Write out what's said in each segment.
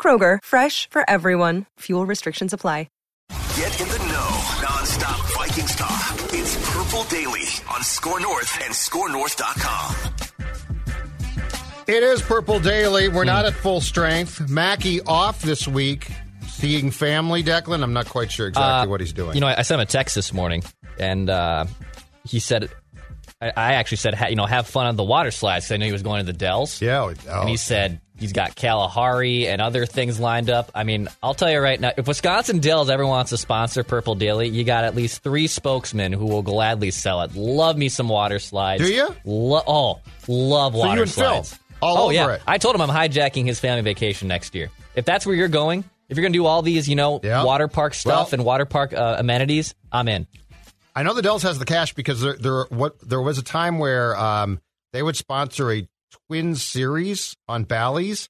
Kroger, fresh for everyone. Fuel restrictions apply. Get in the know. Non-stop Vikings talk. It's Purple Daily on Score North and ScoreNorth.com. It is Purple Daily. We're not at full strength. Mackey off this week, seeing family. Declan, I'm not quite sure exactly Uh, what he's doing. You know, I I sent him a text this morning, and uh, he said, I, I actually said, you know, have fun on the water slides 'cause I knew he was going to the Dells. yeah, oh, And he said he's got Kalahari and other things lined up. I mean, I'll tell you right now, if Wisconsin Dells ever wants to sponsor Purple Daily, you got at least three spokesmen who will gladly sell it. Love me some water slides. Do you? Lo- oh, love So water you and Phil, slides. all oh over yeah, it. I told him I'm hijacking his family vacation next year. If that's where you're going, if you're going to do all these, you know, Yeah. water park stuff Well- and water park uh, amenities, I'm in. I know the Dells has the cash because there, there what there was a time where um, they would sponsor a twin series on Bally's,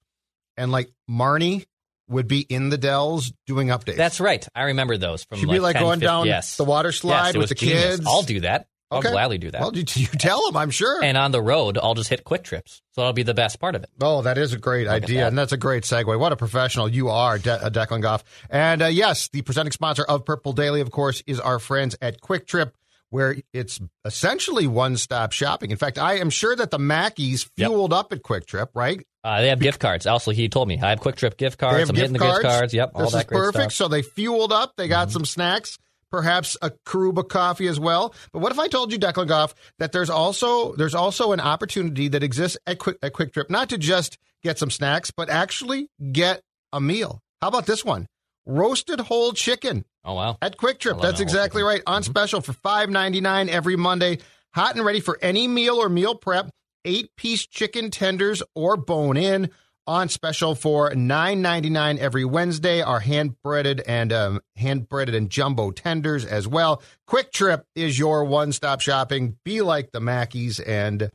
and like Marney would be in the Dells doing updates. That's right. I remember those from She'd like be like 10, going 50 down yes. the water slide it with the genius. kids. I'll do that. I'll Okay. gladly do that. Well, you, you tell them, I'm sure. and on the road, I'll just hit quick trips. So that'll be the best part of it. Oh, that is a great at idea, that. and that's a great segue. What a professional you are, De- uh, Declan Goff. And uh, yes, the presenting sponsor of Purple Daily, of course, is our friends at Quick Trip, where it's essentially one-stop shopping. In fact, I am sure that the Mackeys Yep. fueled up at Quick Trip, right? Uh, they have gift cards. Also, he told me I have quick trip gift cards. I'm gift hitting the cards. gift cards. Yep, all this that is great perfect. stuff. So they fueled up. They got some snacks, perhaps a Caribou coffee as well. But what if I told you, Declan Goff, that there's also there's also an opportunity that exists at Quick at Quick Trip, not to just get some snacks, but actually get a meal. How about this one? Roasted whole chicken Oh wow. at Quick Trip. That's exactly right. On special for five ninety nine every Monday. Hot and ready for any meal or meal prep. Eight piece chicken tenders or bone in. On special for nine ninety nine every Wednesday. Our hand breaded and um, hand breaded and jumbo tenders as well. Quick Trip is your one stop shopping. Be like the Mackeys and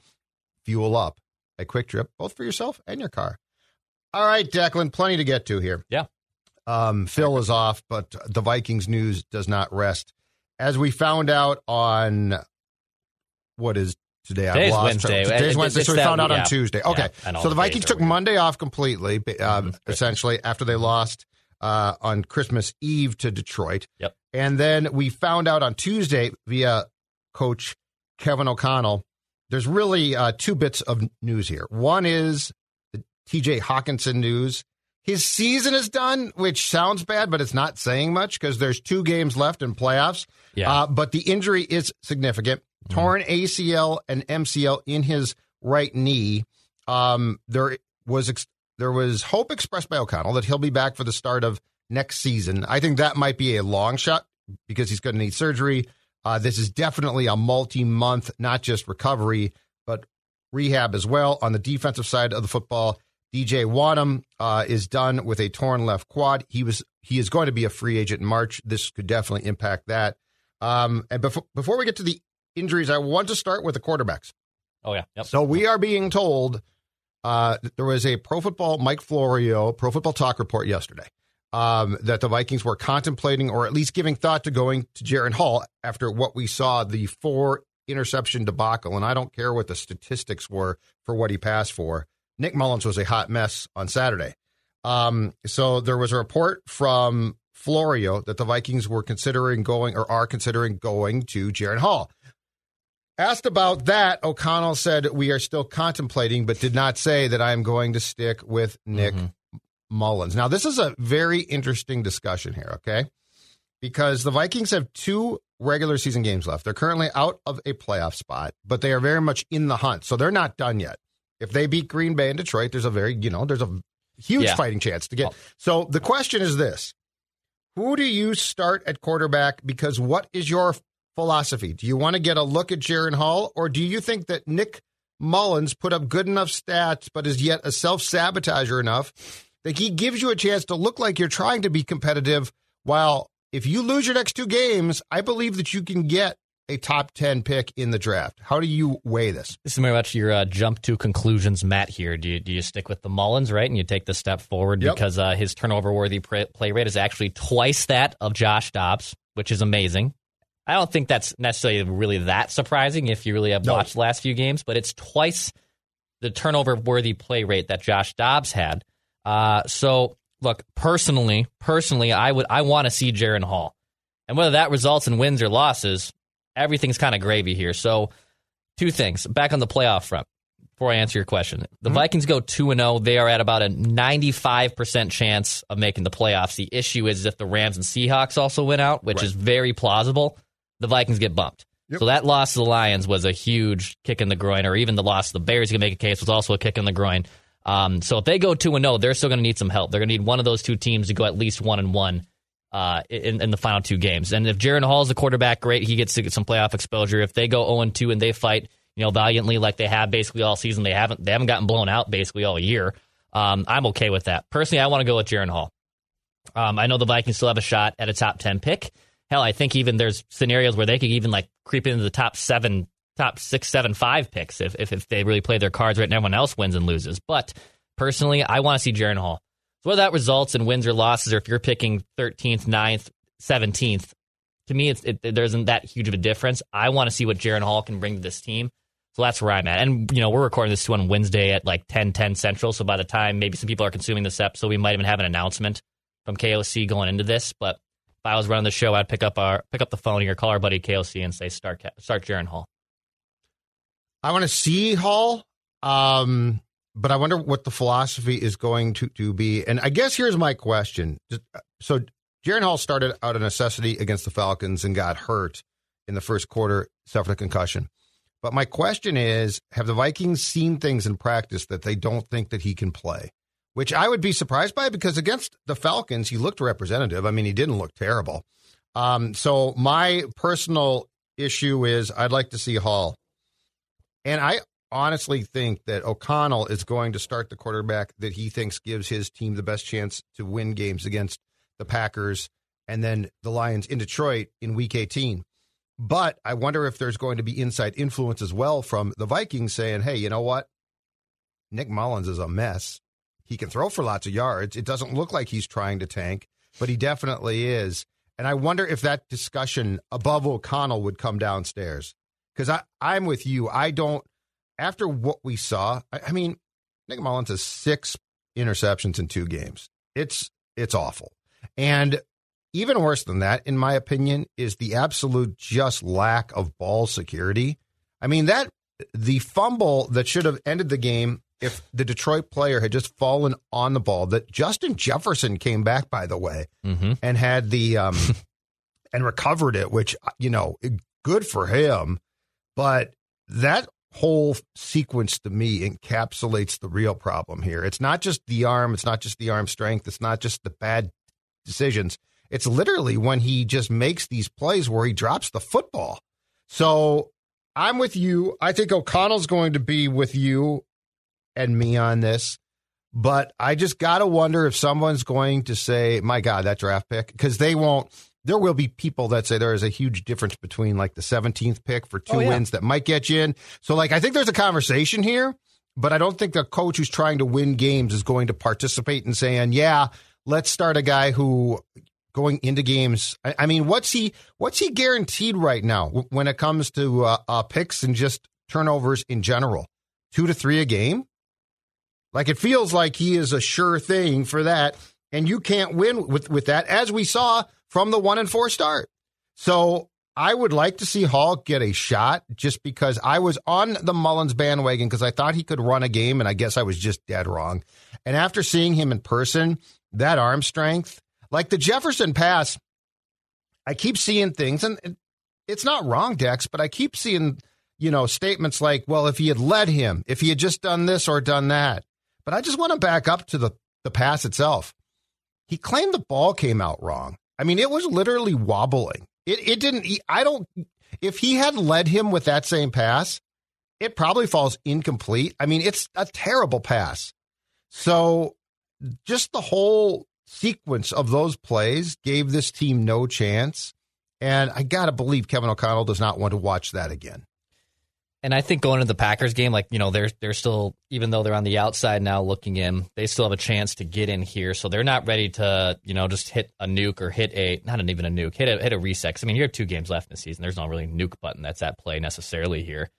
fuel up at Quick Trip, both for yourself and your car. All right, Declan, plenty to get to here. Yeah. Um, Phil is off, but the Vikings news does not rest. As we found out on what is today? Today's lost Wednesday. Today's It- Wednesday, so we found out yeah. on Tuesday. Okay, I know so the Vikings took. Monday off completely, um, Mhm. essentially after they lost uh, on Christmas Eve to Detroit. Yep. And then we found out on Tuesday via Coach Kevin O'Connell. There's really uh, two bits of news here. One is the TJ Hockenson news. His season is done, which sounds bad, but it's not saying much because there's two games left in playoffs. Yeah. Uh, but the injury is significant. Torn ACL and MCL in his right knee. Um, there was ex- there was hope expressed by O'Connell that he'll be back for the start of next season. I think that might be a long shot because he's going to need surgery. Uh, this is definitely a multi month, not just recovery, but rehab as well. On the defensive side of the football, DJ Wonnum uh, is done with a torn left quad. He was he is going to be a free agent in March. This could definitely impact that. Um, and before before we get to the injuries, I want to start with the quarterbacks. Oh yeah. Yep. So we are being told uh, there was a Pro Football Mike Florio Pro Football Talk report yesterday um, that the Vikings were contemplating or at least giving thought to going to Jaren Hall after what we saw the four interception debacle. And I don't care what the statistics were for what he passed for. Nick Mullens was a hot mess on Saturday. Um, so there was a report from Florio that the Vikings were considering going or are considering going to Jaren Hall. Asked about that, O'Connell said, We are still contemplating, but did not say that I am going to stick with Nick mm-hmm. Mullens. Now, this is a very interesting discussion here, okay? Because the Vikings have two regular season games left. They're currently out of a playoff spot, but they are very much in the hunt. So they're not done yet. If they beat Green Bay and Detroit, there's a very, you know, there's a huge yeah. fighting chance to get. So the question is this Who do you start at quarterback? Because what is your philosophy? Do you want to get a look at Jaren Hall, or do you think that Nick Mullens put up good enough stats, but is yet a self sabotager enough that he gives you a chance to look like you're trying to be competitive? While if you lose your next two games, I believe that you can get a top 10 pick in the draft. How do you weigh this? This is very much your uh, jump to conclusions, mat, here. Do you, do you stick with the Mullens, right? And you take the step forward yep. because uh, his turnover worthy play rate is actually twice that of Josh Dobbs, which is amazing. I don't think that's necessarily really that surprising if you really have no. watched the last few games, but it's twice the turnover worthy play rate that Josh Dobbs had. Uh, so look, personally, personally, I would I want to see Jaren Hall. And whether that results in wins or losses, everything's kind of gravy here. So two things. Back on the playoff front before I answer your question. The mm-hmm. Vikings go 2 and 0. They are at about a 95% chance of making the playoffs. The issue is if the Rams and Seahawks also win out, which right. is very plausible the Vikings get bumped. Yep. So that loss to the Lions was a huge kick in the groin, or even the loss to the Bears, you can make a case, was also a kick in the groin. Um, so if they go 2 and 0, they're still going to need some help. They're going to need one of those two teams to go at least 1 and 1 uh, in, in the final two games. And if Jaren Hall is the quarterback, great. He gets to get some playoff exposure. If they go 0 and 2 and they fight, you know, valiantly like they have basically all season, they haven't they haven't gotten blown out basically all year. Um, I'm okay with that. Personally, I want to go with Jaren Hall. Um, I know the Vikings still have a shot at a top 10 pick. Hell, I think even there's scenarios where they could even like creep into the top seven, top six, seven, five picks if if, if they really play their cards right and everyone else wins and loses. But personally, I want to see Jaren Hall. So whether that results in wins or losses, or if you're picking 13th, 9th, 17th, to me, it's, it, there isn't that huge of a difference. I want to see what Jaren Hall can bring to this team. So that's where I'm at. And, you know, we're recording this on Wednesday at like 10, 10 Central. So by the time maybe some people are consuming this episode, we might even have an announcement from KOC going into this. But if I was running the show, I'd pick up our pick up the phone here, call our buddy KOC, and say start start Jaren Hall. I want to see Hall, um, but I wonder what the philosophy is going to, to be. And I guess here's my question: So Jaren Hall started out of necessity against the Falcons and got hurt in the first quarter, suffered a concussion. But my question is: Have the Vikings seen things in practice that they don't think that he can play? which I would be surprised by because against the Falcons, he looked representative. I mean, he didn't look terrible. Um, so my personal issue is I'd like to see Hall. And I honestly think that O'Connell is going to start the quarterback that he thinks gives his team the best chance to win games against the Packers and then the Lions in Detroit in week 18. But I wonder if there's going to be inside influence as well from the Vikings saying, hey, you know what? Nick Mullens is a mess. He can throw for lots of yards. It doesn't look like he's trying to tank, but he definitely is. And I wonder if that discussion above O'Connell would come downstairs. Because I'm with you. I don't, after what we saw, I, I mean, Nick Mullens has six interceptions in two games. It's it's awful. And even worse than that, in my opinion, is the absolute just lack of ball security. I mean, that the fumble that should have ended the game if the Detroit player had just fallen on the ball. That Justin Jefferson came back, by the way, mm-hmm. and had the um, and recovered it, which you know, good for him. But that whole sequence to me encapsulates the real problem here. It's not just the arm. It's not just the arm strength. It's not just the bad decisions. It's literally when he just makes these plays where he drops the football. So I'm with you. I think O'Connell's going to be with you and me on this. But I just got to wonder if someone's going to say, my God, that draft pick, because they won't. There will be people that say there is a huge difference between like the 17th pick for two Oh, yeah. wins that might get you in. So, like, I think there's a conversation here, but I don't think the coach who's trying to win games is going to participate in saying, yeah, let's start a guy who going into games. I, I mean, what's he what's he guaranteed right now when it comes to uh, uh, picks and just turnovers in general? Two to three a game. Like it feels like he is a sure thing for that, and you can't win with with that, as we saw from the one and four start. So I would like to see Hall get a shot, just because I was on the Mullens bandwagon because I thought he could run a game, and I guess I was just dead wrong. And after seeing him in person, that arm strength, like the Jefferson pass, I keep seeing things, and it's not wrong, Dex, but I keep seeing, you know, statements like, well, if he had led him, if he had just done this or done that. But I just want to back up to the, the pass itself. He claimed the ball came out wrong. I mean, it was literally wobbling. It, it didn't, I don't, if he had led him with that same pass, it probably falls incomplete. I mean, it's a terrible pass. So just the whole sequence of those plays gave this team no chance. And I got to believe Kevin O'Connell does not want to watch that again. And I think going to the Packers game, like you know, they're they're still even though they're on the outside now looking in, they still have a chance to get in here. So they're not ready to you know just hit a nuke or hit a not even a nuke, hit a hit a reset. I mean, you have two games left in the season. There's no really nuke button that's at play necessarily here.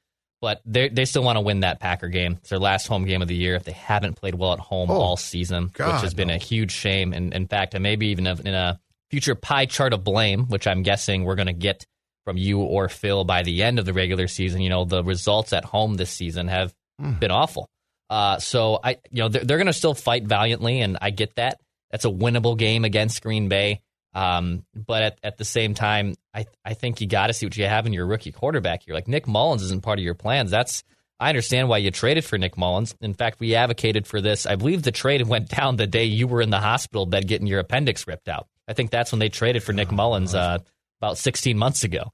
But they they still want to win that Packer game. It's their last home game of the year. If they haven't played well at home Oh, all season, which has been no. a huge shame. And in fact, maybe even in a future pie chart of blame, which I'm guessing we're going to get from you or Phil by the end of the regular season. You know, the results at home this season have been awful. Uh, so I, you know, they're, they're going to still fight valiantly, and I get that. That's a winnable game against Green Bay. Um, but at, at the same time, I I think you got to see what you have in your rookie quarterback here. Like Nick Mullens isn't part of your plans. That's I understand why you traded for Nick Mullens. In fact, we advocated for this. I believe the trade went down the day you were in the hospital bed getting your appendix ripped out. I think that's when they traded for Nick Mullens uh, about 16 months ago.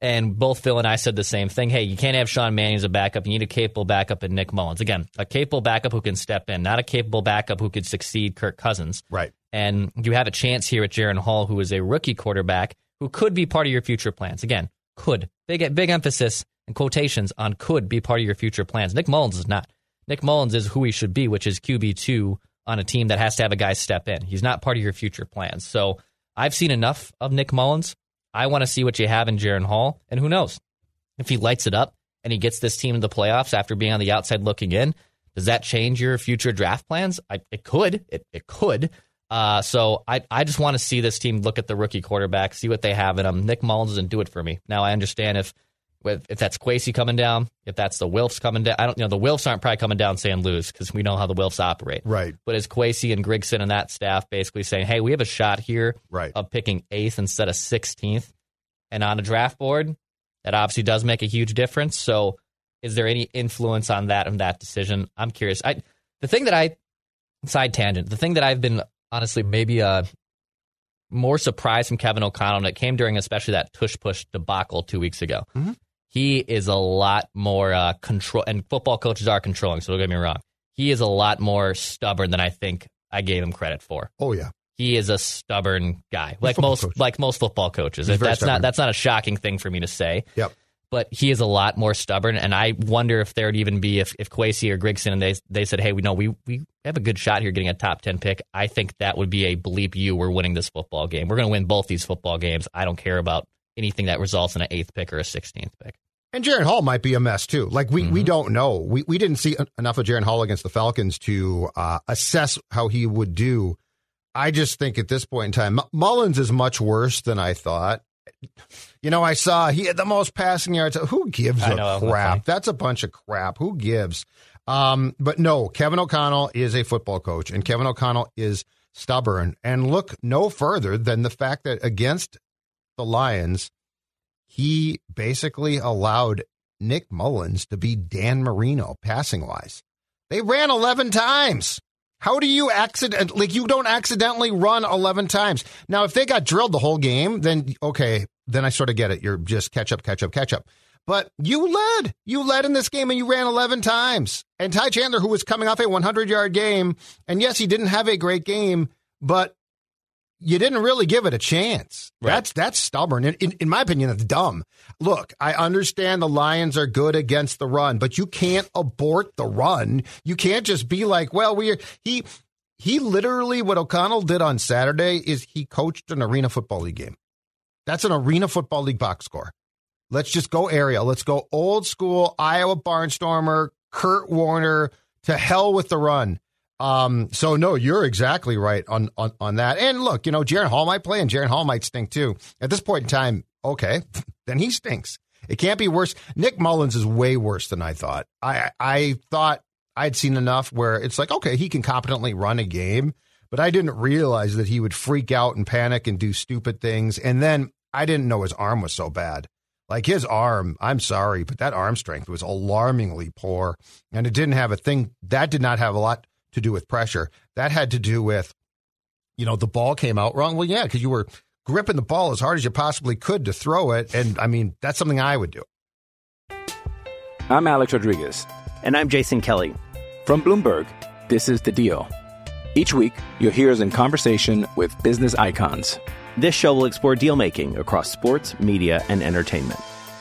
And both Phil and I said the same thing. Hey, you can't have Sean Mannion as a backup. You need a capable backup in Nick Mullens. Again, a capable backup who can step in, not a capable backup who could succeed Kirk Cousins. Right. And you have a chance here at Jaren Hall, who is a rookie quarterback who could be part of your future plans. Again, could. Big big emphasis and quotations on could be part of your future plans. Nick Mullens is not. Nick Mullens is who he should be, which is QB two on a team that has to have a guy step in. He's not part of your future plans. So I've seen enough of Nick Mullens. I want to see what you have in Jaren Hall, and who knows if he lights it up and he gets this team to the playoffs after being on the outside looking in. Does that change your future draft plans? I, it could. It, it could. Uh, so I, I just want to see this team look at the rookie quarterback, see what they have in them. Nick Mullens doesn't do it for me. Now I understand if with if that's Kwesi coming down, if that's the Wilfs coming down. I don't you know the Wilfs aren't probably coming down saying lose because we know how the Wilfs operate. Right. But is Kwesi and Grigson and that staff basically saying, hey, we have a shot here Right. of picking eighth instead of sixteenth, and on a draft board, that obviously does make a huge difference. So is there any influence on that and that decision? I'm curious. I the thing that I side tangent, the thing that I've been honestly maybe uh more surprised from Kevin O'Connell, and it came during especially that tush push debacle two weeks ago. He is a lot more uh, control, and football coaches are controlling. So don't get me wrong. He is a lot more stubborn than I think I gave him credit for. Oh yeah. He is a stubborn guy, like most coach. like most football coaches. That's not that's not a shocking thing for me to say Yep. but he is a lot more stubborn. And I wonder if there would even be if if Kwesi or Grigson and they they said, hey, we know we we have a good shot here getting a top ten pick. I think that would be a bleep you. We're winning this football game. We're going to win both these football games. I don't care about anything that results in an eighth pick or a sixteenth pick. And Jaren Hall might be a mess too. Like we, Mm-hmm. we don't know. We we didn't see enough of Jaren Hall against the Falcons to uh, assess how he would do. I just think at this point in time, Mullens is much worse than I thought. You know, I saw he had the most passing yards. Who gives a know, crap? funny? That's a bunch of crap. Who gives? Um, but no, Kevin O'Connell is a football coach, and Kevin O'Connell is stubborn. And look no further than the fact that against the Lions, he basically allowed Nick Mullens to be Dan Marino passing wise. They ran 11 times. How do you accident like you don't accidentally run 11 times? Now, if they got drilled the whole game, then okay, then I sort of get it. You're just catch up, catch up, catch up. But you led. You led in this game and you ran 11 times. And Ty Chandler, who was coming off a 100 yard game, and yes, he didn't have a great game, but you didn't really give it a chance. Right. That's that's stubborn. In, in, in, my opinion, that's dumb. Look, I understand the Lions are good against the run, but you can't abort the run. You can't just be like, well, we he he literally what O'Connell did on Saturday is he coached an arena football league game. That's an arena football league box score. Let's just go aerial. Let's go old school Iowa Barnstormer, Kurt Warner to hell with the run. Um, so no, you're exactly right on, on, on that. And look, you know, Jaren Hall might play and Jaren Hall might stink too. At this point in time, okay, then he stinks. It can't be worse. Nick Mullens is way worse than I thought. I I thought I'd seen enough where it's like, okay, he can competently run a game, but I didn't realize that he would freak out and panic and do stupid things. And then I didn't know his arm was so bad. Like his arm, I'm sorry, but that arm strength was alarmingly poor. And it didn't have a thing that did not have a lot to do with pressure. That had to do with, you know, the ball came out wrong. Well, yeah, because you were gripping the ball as hard as you possibly could to throw it. And I mean, that's something I would do. I'm Alex Rodriguez. And I'm Jason Kelly. From Bloomberg, this is The Deal. Each week, you'll hear us in conversation with business icons. This show will explore deal making across sports, media, and entertainment.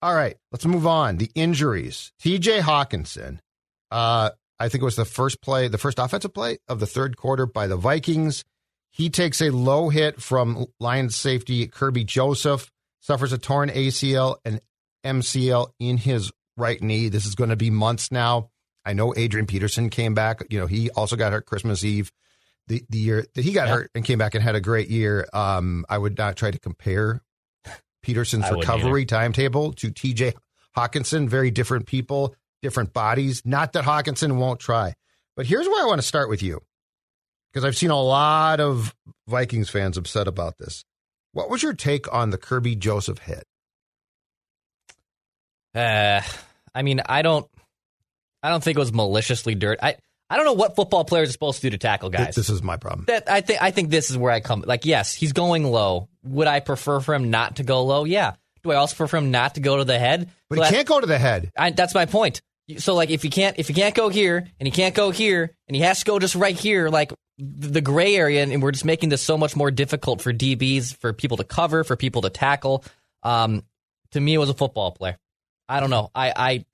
All right, let's move on. The injuries. TJ Hockenson. uh, I think it was the first play, the first offensive play of the third quarter by the Vikings. He takes a low hit from Lions safety Kerby Joseph, suffers a torn ACL and MCL in his right knee. This is going to be months now. I know Adrian Peterson came back. You know, he also got hurt Christmas Eve. The, the year that he got yeah. hurt and came back and had a great year. Um, I would not try to compare Peterson's recovery timetable to TJ Hockenson. Very different people, different bodies. Not that Hockenson won't try. But here's where I want to start with you because I've seen a lot of Vikings fans upset about this. What was your take on the Kerby Joseph hit? Uh, I mean, I don't, I don't think it was maliciously dirt. I, I don't know what football players are supposed to do to tackle guys. This is my problem. That I think I think this is where I come. Like, yes, he's going low. Would I prefer for him not to go low? Yeah. Do I also prefer him not to go to the head? But so he can't go to the head. I, that's my point. So like, if he can't, if he can't go here, and he can't go here, and he has to go just right here, like the gray area, and we're just making this so much more difficult for DBs, for people to cover, for people to tackle. Um, to me, it was a football player. I don't know. I I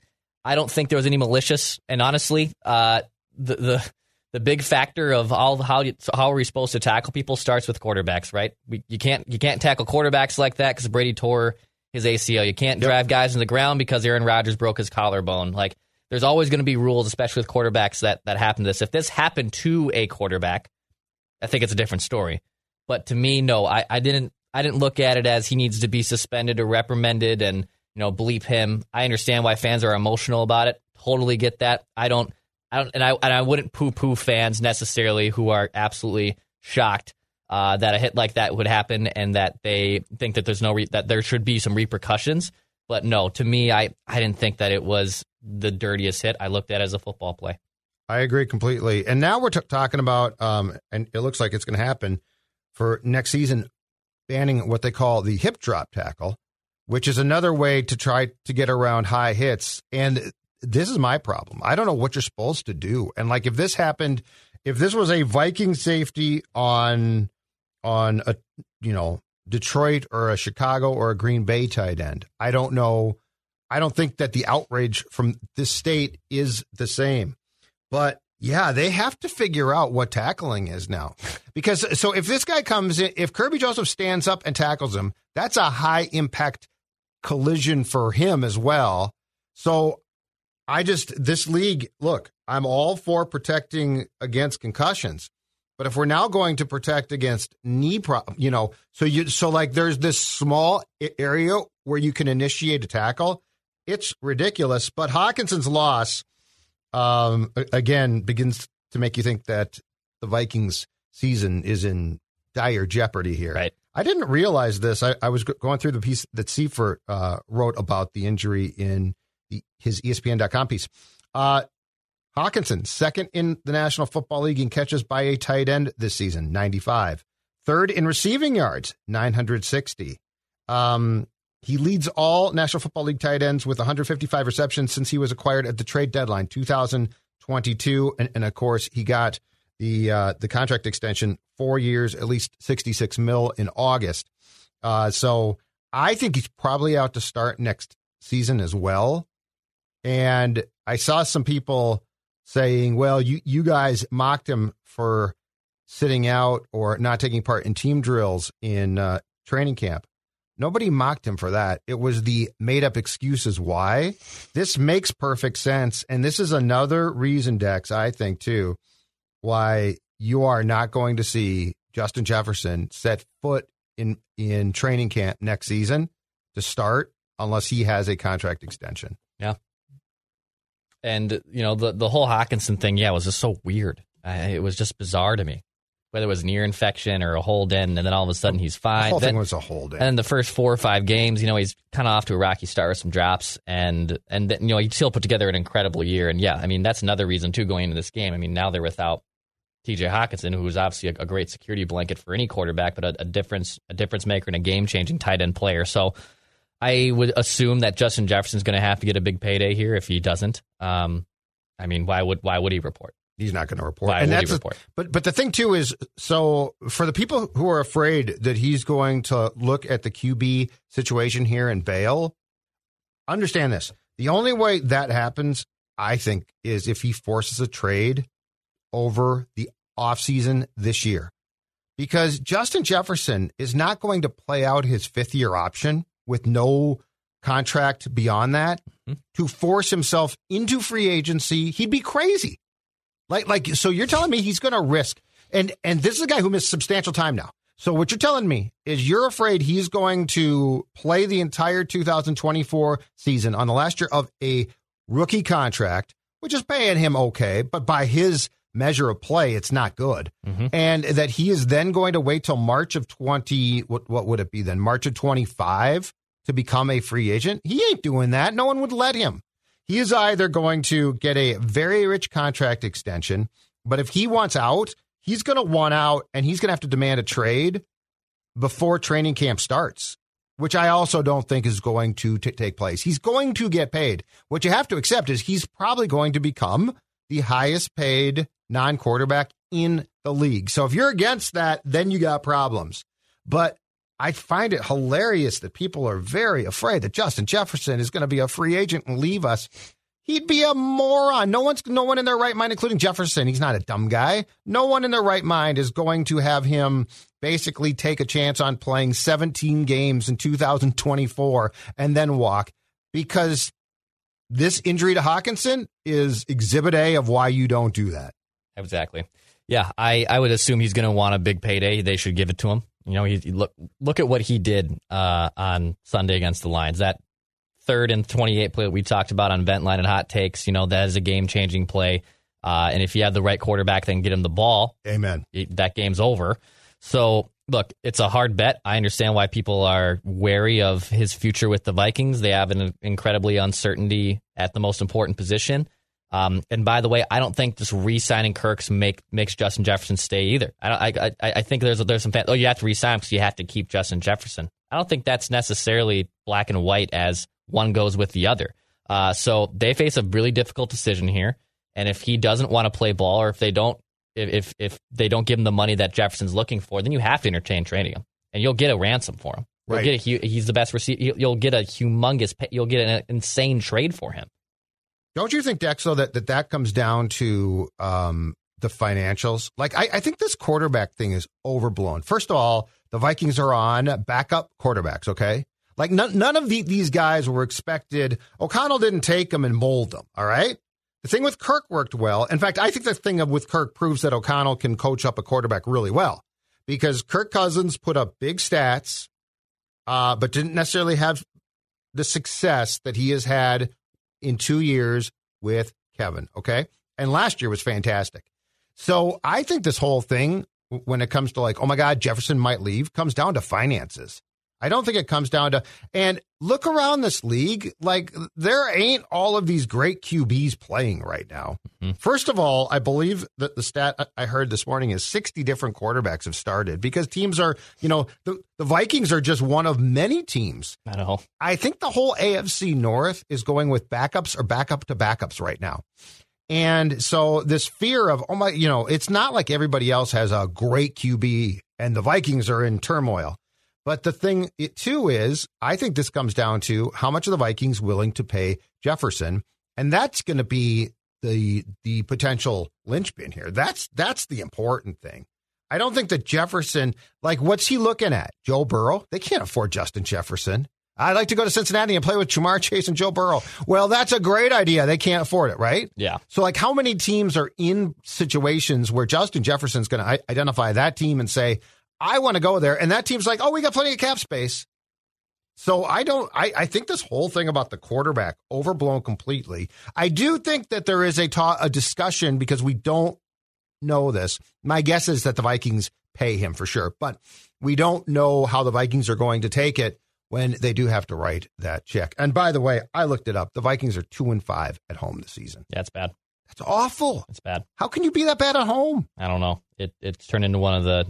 I don't think there was any malicious, and honestly, uh, the the the big factor of all how you, how are we supposed to tackle people starts with quarterbacks, right? We, you can't you can't tackle quarterbacks like that because Brady tore his ACL. You can't drive guys in the ground because Aaron Rodgers broke his collarbone. Like there's always going to be rules, especially with quarterbacks that that happen to this. If this happened to a quarterback, I think it's a different story. But to me, no, I, I didn't I didn't look at it as he needs to be suspended or reprimanded and you know bleep him. I understand why fans are emotional about it. Totally get that. I don't I don't, and I and I wouldn't poo poo fans necessarily who are absolutely shocked uh, that a hit like that would happen and that they think that there's no re- that there should be some repercussions. But no, to me, I I didn't think that it was the dirtiest hit. I looked at as a football play. I agree completely. And now we're t- talking about, um, and it looks like it's going to happen for next season, banning what they call the hip drop tackle, which is another way to try to get around high hits. And this is my problem. I don't know what you're supposed to do. And like if this happened, if this was a Viking safety on on a you know Detroit or a Chicago or a Green Bay tight end, I don't know. I don't think that the outrage from this state is the same. But yeah, they have to figure out what tackling is now. Because so if this guy comes in, if Kerby Joseph stands up and tackles him, that's a high impact collision for him as well. So I just, this league, look, I'm all for protecting against concussions. But if we're now going to protect against knee pro, you know, so you, so like there's this small area where you can initiate a tackle. It's ridiculous. But Hockenson's loss, um, again, begins to make you think that the Vikings season is in dire jeopardy here. Right. I didn't realize this. I, I was going through the piece that Seifert uh, wrote about the injury in his ESPN.com piece. Uh, Hockenson, second in the National Football League in catches by a tight end this season, 95. Third in receiving yards, 960. Um, he leads all National Football League tight ends with 155 receptions since he was acquired at the trade deadline, 2022. And, and of course, he got the uh, the contract extension, four years, at least 66 mil in August. Uh, so I think he's probably out to start next season as well. And I saw some people saying, well, you, you guys mocked him for sitting out or not taking part in team drills in uh, training camp. Nobody mocked him for that. It was the made up excuses why. This makes perfect sense. And this is another reason, Dex, I think, too, why you are not going to see Justin Jefferson set foot in, in training camp next season to start unless he has a contract extension. And you know the the whole Hockenson thing, yeah, was just so weird. Uh, it was just bizarre to me. Whether it was an ear infection or a hold in, and then all of a sudden he's fine. The whole then, thing was a hold in. And the first four or five games, you know, he's kind of off to a rocky start with some drops, and and then, you know he still put together an incredible year. And yeah, I mean that's another reason too going into this game. I mean now they're without T.J. Hockenson, who is obviously a, a, great security blanket for any quarterback, but a, a difference a difference maker and a game changing tight end player. So I would assume that Justin Jefferson's going to have to get a big payday here if he doesn't. Um, I mean, why would why would he report? He's not going to report. Why and would that's he report? A, but but the thing too is, so for the people who are afraid that he's going to look at the QB situation here and bail, understand this: the only way that happens, I think, is if he forces a trade over the offseason this year, because Justin Jefferson is not going to play out his fifth year option with no contract beyond that mm-hmm. to force himself into free agency, he'd be crazy. Like, like, so you're telling me he's going to risk, and and this is a guy who missed substantial time now. So what you're telling me is you're afraid he's going to play the entire 2024 season on the last year of a rookie contract, which is paying him okay, but by his measure of play, it's not good. Mm-hmm. And that he is then going to wait till March of 20, what, what would it be then? March of 25 to become a free agent. He ain't doing that. No one would let him. He is either going to get a very rich contract extension, but if he wants out, he's going to want out and he's going to have to demand a trade before training camp starts, which I also don't think is going to t- take place. He's going to get paid. What you have to accept is he's probably going to become the highest paid non quarterback in the league. So if you're against that, then you got problems. But I find it hilarious that people are very afraid that Justin Jefferson is going to be a free agent and leave us. He'd be a moron. No one's no one in their right mind, including Jefferson. He's not a dumb guy. No one in their right mind is going to have him basically take a chance on playing 17 games in 2024 and then walk because this injury to Hockenson is exhibit A of why you don't do that. Exactly. Yeah, I, I would assume he's going to want a big payday. They should give it to him. You know, he, look look at what he did uh, on Sunday against the Lions. That third and 28 play that we talked about on Vent Line and Hot Takes, you know, that is a game changing play. Uh, and if you have the right quarterback, then get him the ball. Amen. That game's over. So, look, it's a hard bet. I understand why people are wary of his future with the Vikings. They have an incredibly uncertainty at the most important position. Um, and by the way, I don't think just re-signing Kirk's make makes Justin Jefferson stay either. I I, I, I think there's there's some fan, oh you have to re-sign because you have to keep Justin Jefferson. I don't think that's necessarily black and white as one goes with the other. Uh, so they face a really difficult decision here, and if he doesn't want to play ball, or if they don't if if they don't give him the money that Jefferson's looking for, then you have to entertain trading him, and you'll get a ransom for him. You'll right. get a, he's the best receiver. You'll get a humongous. You'll get an insane trade for him. Don't you think, Dex, though, that that, that comes down to um, the financials? Like, I, I think this quarterback thing is overblown. First of all, the Vikings are on backup quarterbacks, okay? Like, none, none of the, these guys were expected. O'Connell didn't take them and mold them, all right? The thing with Kirk worked well. In fact, I think the thing with Kirk proves that O'Connell can coach up a quarterback really well because Kirk Cousins put up big stats, uh, but didn't necessarily have the success that he has had in two years with Kevin. Okay. And last year was fantastic. So I think this whole thing, when it comes to like, oh my God, Jefferson might leave, comes down to finances. I don't think it comes down to, and look around this league. Like, there ain't all of these great QBs playing right now. Mm-hmm. First of all, I believe that the stat I heard this morning is 60 different quarterbacks have started because teams are, you know, the, the Vikings are just one of many teams. I know. I think the whole AFC North is going with backups or backup to backups right now. And so this fear of, oh my, you know, it's not like everybody else has a great QB and the Vikings are in turmoil. But the thing it, too is, I think this comes down to how much are the Vikings willing to pay Jefferson, and that's going to be the the potential linchpin here. That's that's the important thing. I don't think that Jefferson, like, what's he looking at? Joe Burrow? They can't afford Justin Jefferson. I'd like to go to Cincinnati and play with Ja'Marr Chase and Joe Burrow. Well, that's a great idea. They can't afford it, right? Yeah. So, like, how many teams are in situations where Justin Jefferson's going to identify that team and say, I want to go there. And that team's like, oh, we got plenty of cap space. So I don't, I, I think this whole thing about the quarterback overblown completely. I do think that there is a, ta- a discussion because we don't know this. My guess is that the Vikings pay him for sure, but we don't know how the Vikings are going to take it when they do have to write that check. And by the way, I looked it up. The Vikings are two and five at home this season. Yeah, it's bad. That's awful. It's bad. How can you be that bad at home? I don't know. It it's turned into one of the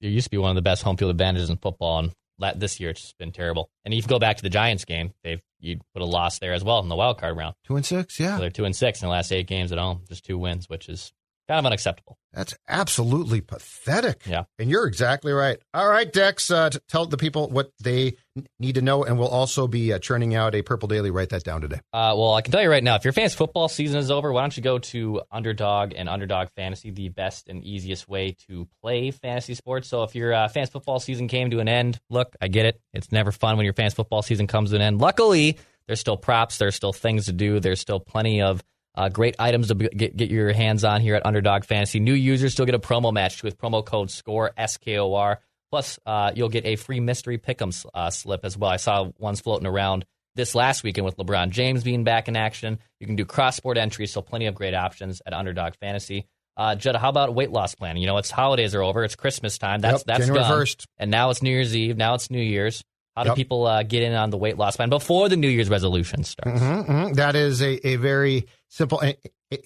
it used to be one of the best home field advantages in football, and this year it's just been terrible. And if you go back to the Giants game, they've you put a loss there as well in the wild card round. Two and six, yeah. So they're two and six in the last eight games at home, just two wins, which is kind of unacceptable. That's absolutely pathetic. Yeah. And you're exactly right. All right, Dex, uh, tell the people what they need to know, and we'll also be uh, churning out a Purple Daily. Write that down today. Uh, well, I can tell you right now, if your fans' football season is over, why don't you go to Underdog and Underdog Fantasy, the best and easiest way to play fantasy sports. So if your uh, fans' football season came to an end, look, I get it. It's never fun when your fans' football season comes to an end. Luckily, there's still props, there's still things to do, there's still plenty of uh, great items to get, get your hands on here at Underdog Fantasy. New users still get a promo match with promo code SCORE, S K O R. Plus, uh, you'll get a free mystery pick'em uh, slip as well. I saw ones floating around this last weekend with LeBron James being back in action. You can do cross sport entries, so plenty of great options at Underdog Fantasy. Uh, Judd, how about weight loss plan? You know, it's holidays are over. It's Christmas time. That's yep, that's January done. 1st. And now it's New Year's Eve. Now it's New Year's. How do Yep. people uh, get in on the weight loss plan before the New Year's resolution starts? Mhm, mhm. That is a, a very simple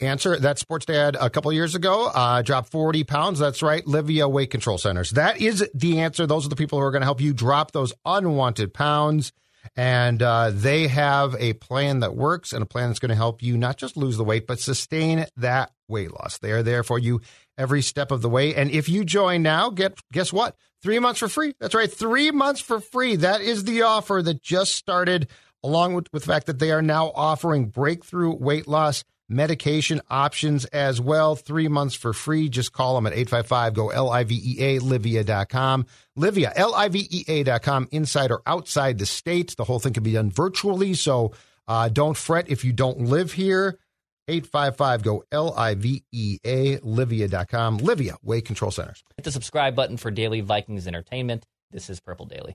answer. That sports dad a couple years ago uh, dropped 40 pounds. That's right. Livea Weight Control Centers. That is the answer. Those are the people who are going to help you drop those unwanted pounds. And uh, they have a plan that works and a plan that's going to help you not just lose the weight, but sustain that weight loss. They are there for you every step of the way. And if you join now, get guess what? Three months for free. That's right, three months for free. That is the offer that just started, along with, with the fact that they are now offering breakthrough weight loss medication options as well. Three months for free. Just call them at 855 go L I V E A Livea.com. Livea, L I V E A.com, inside or outside the state. The whole thing can be done virtually. So uh, don't fret if you don't live here. 855 go L I V E A Livea.com. Livea, Weight Control Centers. Hit the subscribe button for daily Vikings entertainment. This is Purple Daily.